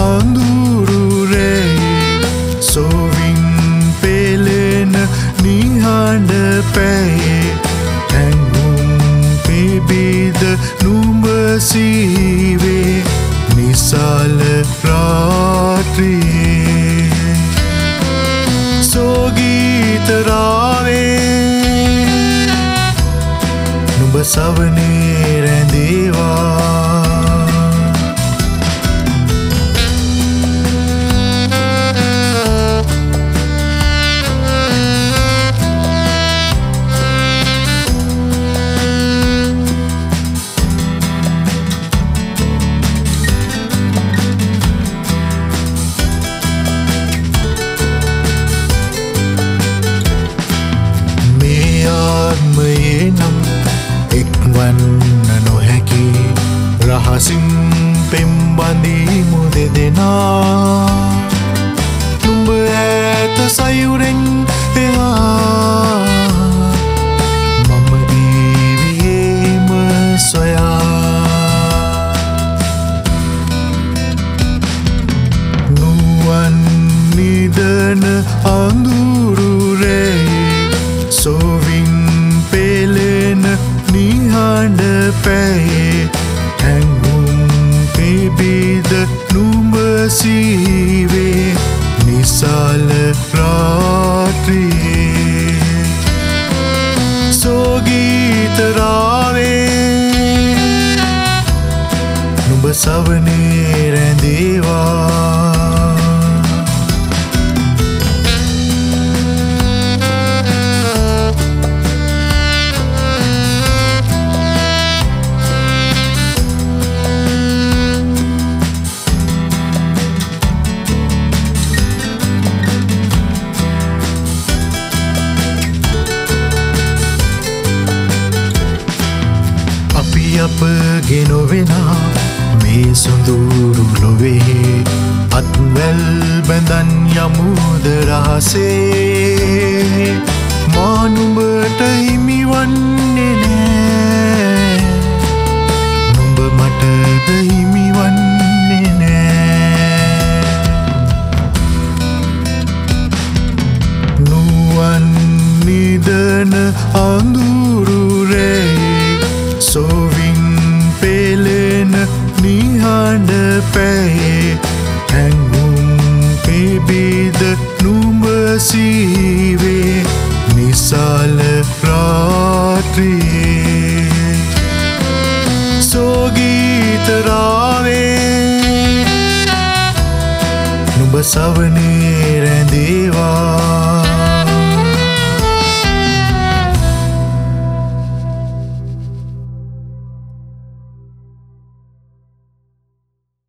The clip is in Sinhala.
අඳුරුරේ සොවින් පෙලෙන නිහඬ පැයේ ඇඟුම් පිබිද නුඹසීවේ නිසාල රාත්‍රියේ සෝගීතරාවේ නුඹ සවනේ රැඳේවා රහසින් පෙම්බඳීමු දෙදෙනා නුඹ ඇත සයුරෙන් එවා මම දීවියේම සොයා. නුවන් නිදන අඳුරුරේ සොවින් පෙලෙන නිහඬ පැයේ හැඟුම් පිබිද නුඹසීවේ නිසාල රාත්‍රියේ. සෝගීතරාවේ. නුඹ සවනේ රැඳේවා. අපි අප ගෙනොවෙනා මේ සුඳුරු ලොවේ අත්වැල් බැඳන් යමුදරහසේ මානුඹට හිමිවන්නේ නෑ. නුඹ මටද හිමිවන්නේ නෑ. නුවන් නිදන අඳුරුරේ නිහඬ පැයේ හැඟුම් පිබිද නුඹසීවේ නිසාල රාත්‍රියේ. සෝගීතරාවේ නුඹ සවනේ රැඳේවා.